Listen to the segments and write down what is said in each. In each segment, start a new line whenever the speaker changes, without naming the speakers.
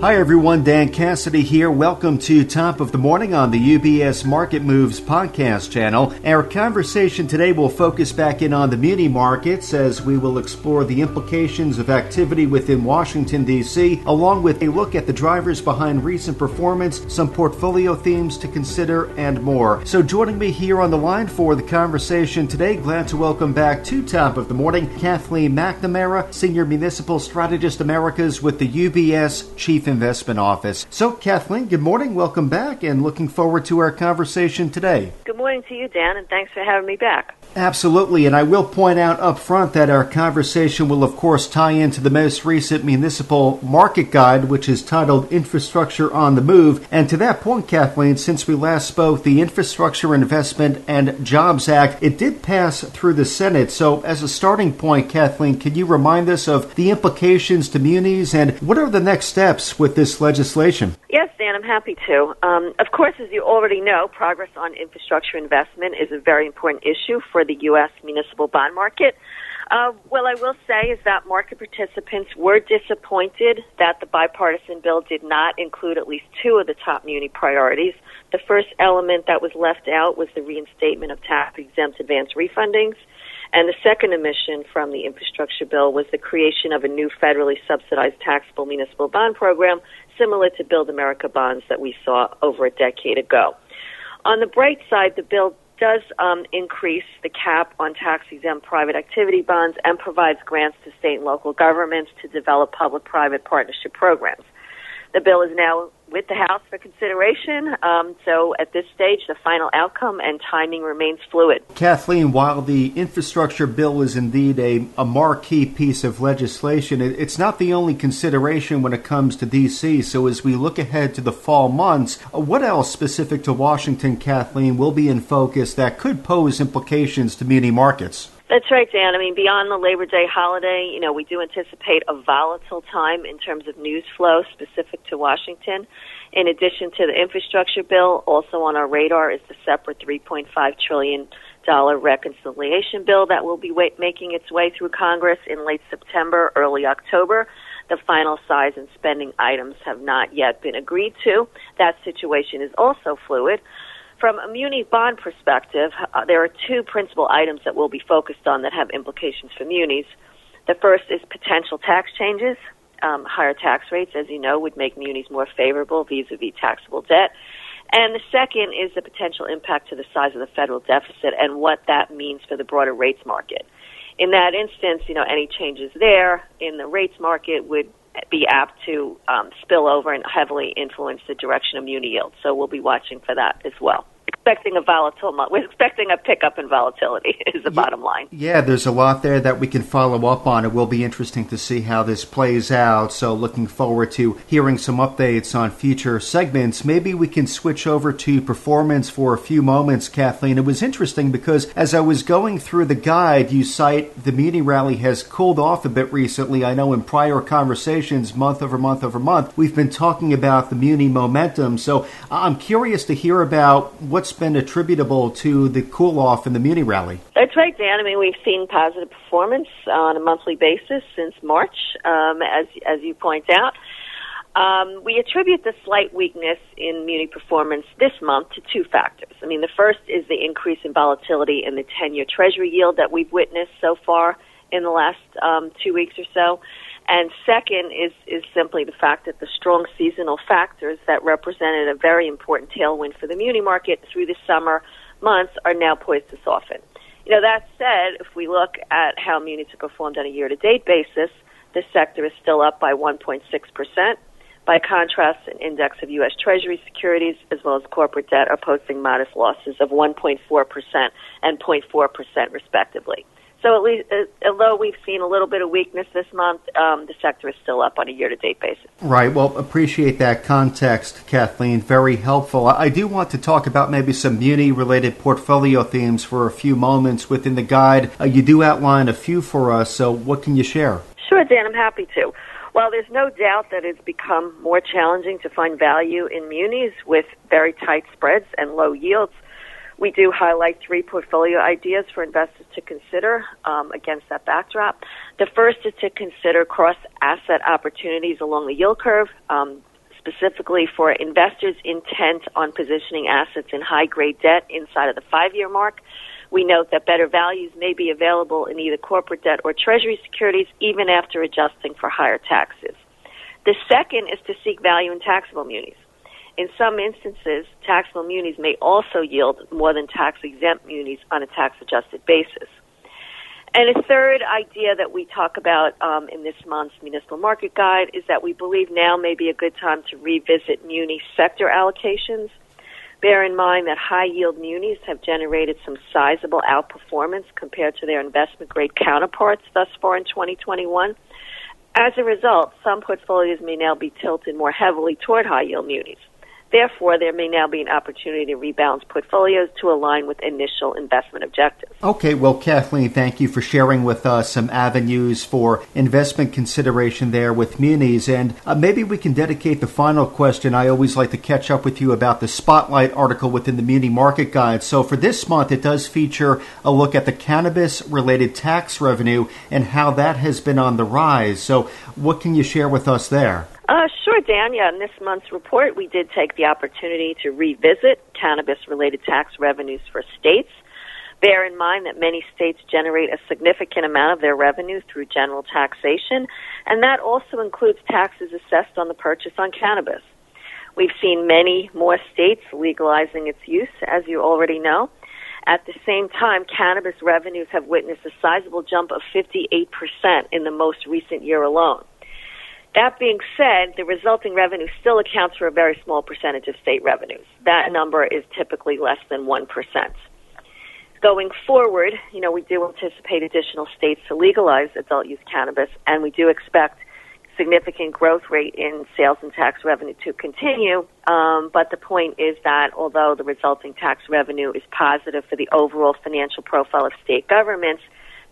Hi everyone, Dan Cassidy here. Welcome to Top of the Morning on the UBS Market Moves podcast channel. Our conversation today will focus back in on the muni markets as we will explore the implications of activity within Washington, D.C., along with a look at the drivers behind recent performance, some portfolio themes to consider, and more. So joining me here on the line for the conversation today, glad to welcome back to Top of the Morning Kathleen McNamara, Senior Municipal Strategist Americas with the UBS Chief Investment Office. So, Kathleen, good morning. Welcome back and looking forward to our conversation today.
Good morning to you, Dan, and thanks for having me back.
Absolutely, and I will point out up front that our conversation will, of course, tie into the most recent municipal market guide, which is titled Infrastructure on the Move. And to that point, Kathleen, since we last spoke, the Infrastructure Investment and Jobs Act, it did pass through the Senate. So, as a starting point, Kathleen, can you remind us of the implications to munis and what are the next steps with this legislation?
Yes, Dan, I'm happy to. Um, of course, as you already know, progress on infrastructure investment is a very important issue for the U.S. municipal bond market. Uh, well, I will say is that market participants were disappointed that the bipartisan bill did not include at least two of the top muni priorities. The first element that was left out was the reinstatement of tax exempt advance refundings. And the second omission from the infrastructure bill was the creation of a new federally subsidized taxable municipal bond program similar to Build America bonds that we saw over a decade ago. On the bright side, the bill does um, increase the cap on tax exempt private activity bonds and provides grants to state and local governments to develop public private partnership programs. The bill is now with the House for consideration. Um, so at this stage, the final outcome and timing remains fluid.
Kathleen, while the infrastructure bill is indeed a, a marquee piece of legislation, it, it's not the only consideration when it comes to D.C. So as we look ahead to the fall months, uh, what else specific to Washington, Kathleen, will be in focus that could pose implications to muni markets?
That's right, Dan. I mean, beyond the Labor Day holiday, you know, we do anticipate a volatile time in terms of news flow specific to Washington. In addition to the infrastructure bill, also on our radar is the separate $3.5 trillion reconciliation bill that will be making its way through Congress in late September, early October. The final size and spending items have not yet been agreed to. That situation is also fluid. From a muni bond perspective, uh, there are two principal items that we'll be focused on that have implications for munis. The first is potential tax changes. Um, higher tax rates, as you know, would make munis more favorable vis-a-vis taxable debt. And the second is the potential impact to the size of the federal deficit and what that means for the broader rates market. In that instance, you know, any changes there in the rates market would be apt to um, spill over and heavily influence the direction of muni yields. So we'll be watching for that as well expecting a volatile month. We're expecting a pickup in volatility. Is the
yeah,
bottom line.
Yeah, there's a lot there that we can follow up on. It will be interesting to see how this plays out. So, looking forward to hearing some updates on future segments. Maybe we can switch over to performance for a few moments, Kathleen. It was interesting because as I was going through the guide, you cite the muni rally has cooled off a bit recently. I know in prior conversations, month over month over month, we've been talking about the muni momentum. So, I'm curious to hear about what's what's been attributable to the cool off in the Muni rally?
That's right, Dan. I mean, we've seen positive performance on a monthly basis since March, um, as as you point out. Um, we attribute the slight weakness in muni performance this month to two factors. I mean, the first is the increase in volatility in the 10 year Treasury yield that we've witnessed so far in the last um, two weeks or so. And second is, is simply the fact that the strong seasonal factors that represented a very important tailwind for the muni market through the summer months are now poised to soften. You know, that said, if we look at how munis have performed on a year to date basis, this sector is still up by 1.6%. By contrast, an index of U.S. Treasury securities as well as corporate debt are posting modest losses of 1.4% and 0.4% respectively. So at least, uh, although we've seen a little bit of weakness this month, um, the sector is still up on a year-to-date basis.
Right. Well, appreciate that context, Kathleen. Very helpful. I do want to talk about maybe some muni-related portfolio themes for a few moments within the guide. Uh, you do outline a few for us. So, what can you share?
Sure, Dan. I'm happy to. Well, there's no doubt that it's become more challenging to find value in munis with very tight spreads and low yields. We do highlight three portfolio ideas for investors to consider um, against that backdrop. The first is to consider cross asset opportunities along the yield curve. Um, specifically for investors intent on positioning assets in high grade debt inside of the five year mark. We note that better values may be available in either corporate debt or treasury securities even after adjusting for higher taxes. The second is to seek value in taxable munis. In some instances, taxable munis may also yield more than tax exempt munis on a tax adjusted basis. And a third idea that we talk about um, in this month's municipal market guide is that we believe now may be a good time to revisit muni sector allocations. Bear in mind that high yield munis have generated some sizable outperformance compared to their investment grade counterparts thus far in 2021. As a result, some portfolios may now be tilted more heavily toward high yield munis. Therefore, there may now be an opportunity to rebalance portfolios to align with initial investment objectives.
Okay, well, Kathleen, thank you for sharing with us some avenues for investment consideration there with munis. And uh, maybe we can dedicate the final question. I always like to catch up with you about the Spotlight article within the Muni Market Guide. So for this month, it does feature a look at the cannabis related tax revenue and how that has been on the rise. So, what can you share with us there?
Uh, sure, Dan. Yeah, in this month's report, we did take the opportunity to revisit cannabis related tax revenues for states. Bear in mind that many states generate a significant amount of their revenue through general taxation, and that also includes taxes assessed on the purchase on cannabis. We've seen many more states legalizing its use, as you already know. At the same time, cannabis revenues have witnessed a sizable jump of 58% in the most recent year alone. That being said, the resulting revenue still accounts for a very small percentage of state revenues. That number is typically less than 1%. Going forward, you know, we do anticipate additional states to legalize adult use cannabis, and we do expect significant growth rate in sales and tax revenue to continue. Um, but the point is that although the resulting tax revenue is positive for the overall financial profile of state governments,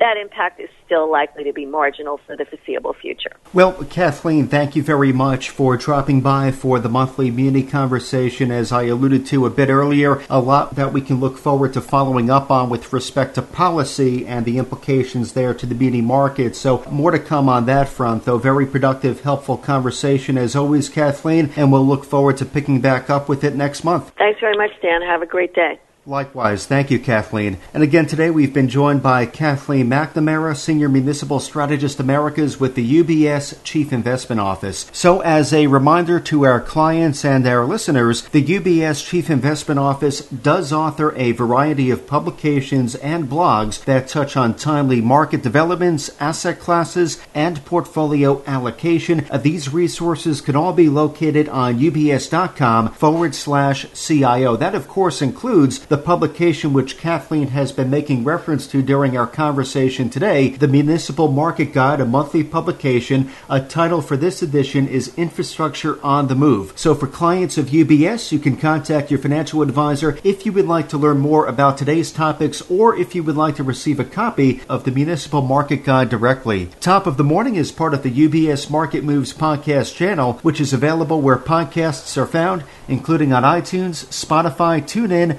that impact is still likely to be marginal for the foreseeable future.
Well, Kathleen, thank you very much for dropping by for the monthly Muni conversation. As I alluded to a bit earlier, a lot that we can look forward to following up on with respect to policy and the implications there to the Muni market. So, more to come on that front, though. Very productive, helpful conversation as always, Kathleen, and we'll look forward to picking back up with it next month.
Thanks very much, Dan. Have a great day.
Likewise. Thank you, Kathleen. And again, today we've been joined by Kathleen McNamara, Senior Municipal Strategist Americas with the UBS Chief Investment Office. So, as a reminder to our clients and our listeners, the UBS Chief Investment Office does author a variety of publications and blogs that touch on timely market developments, asset classes, and portfolio allocation. Uh, these resources can all be located on ubs.com forward slash CIO. That, of course, includes the publication which Kathleen has been making reference to during our conversation today, the Municipal Market Guide, a monthly publication. A title for this edition is Infrastructure on the Move. So for clients of UBS, you can contact your financial advisor if you would like to learn more about today's topics or if you would like to receive a copy of the Municipal Market Guide directly. Top of the Morning is part of the UBS Market Moves podcast channel, which is available where podcasts are found, including on iTunes, Spotify, TuneIn,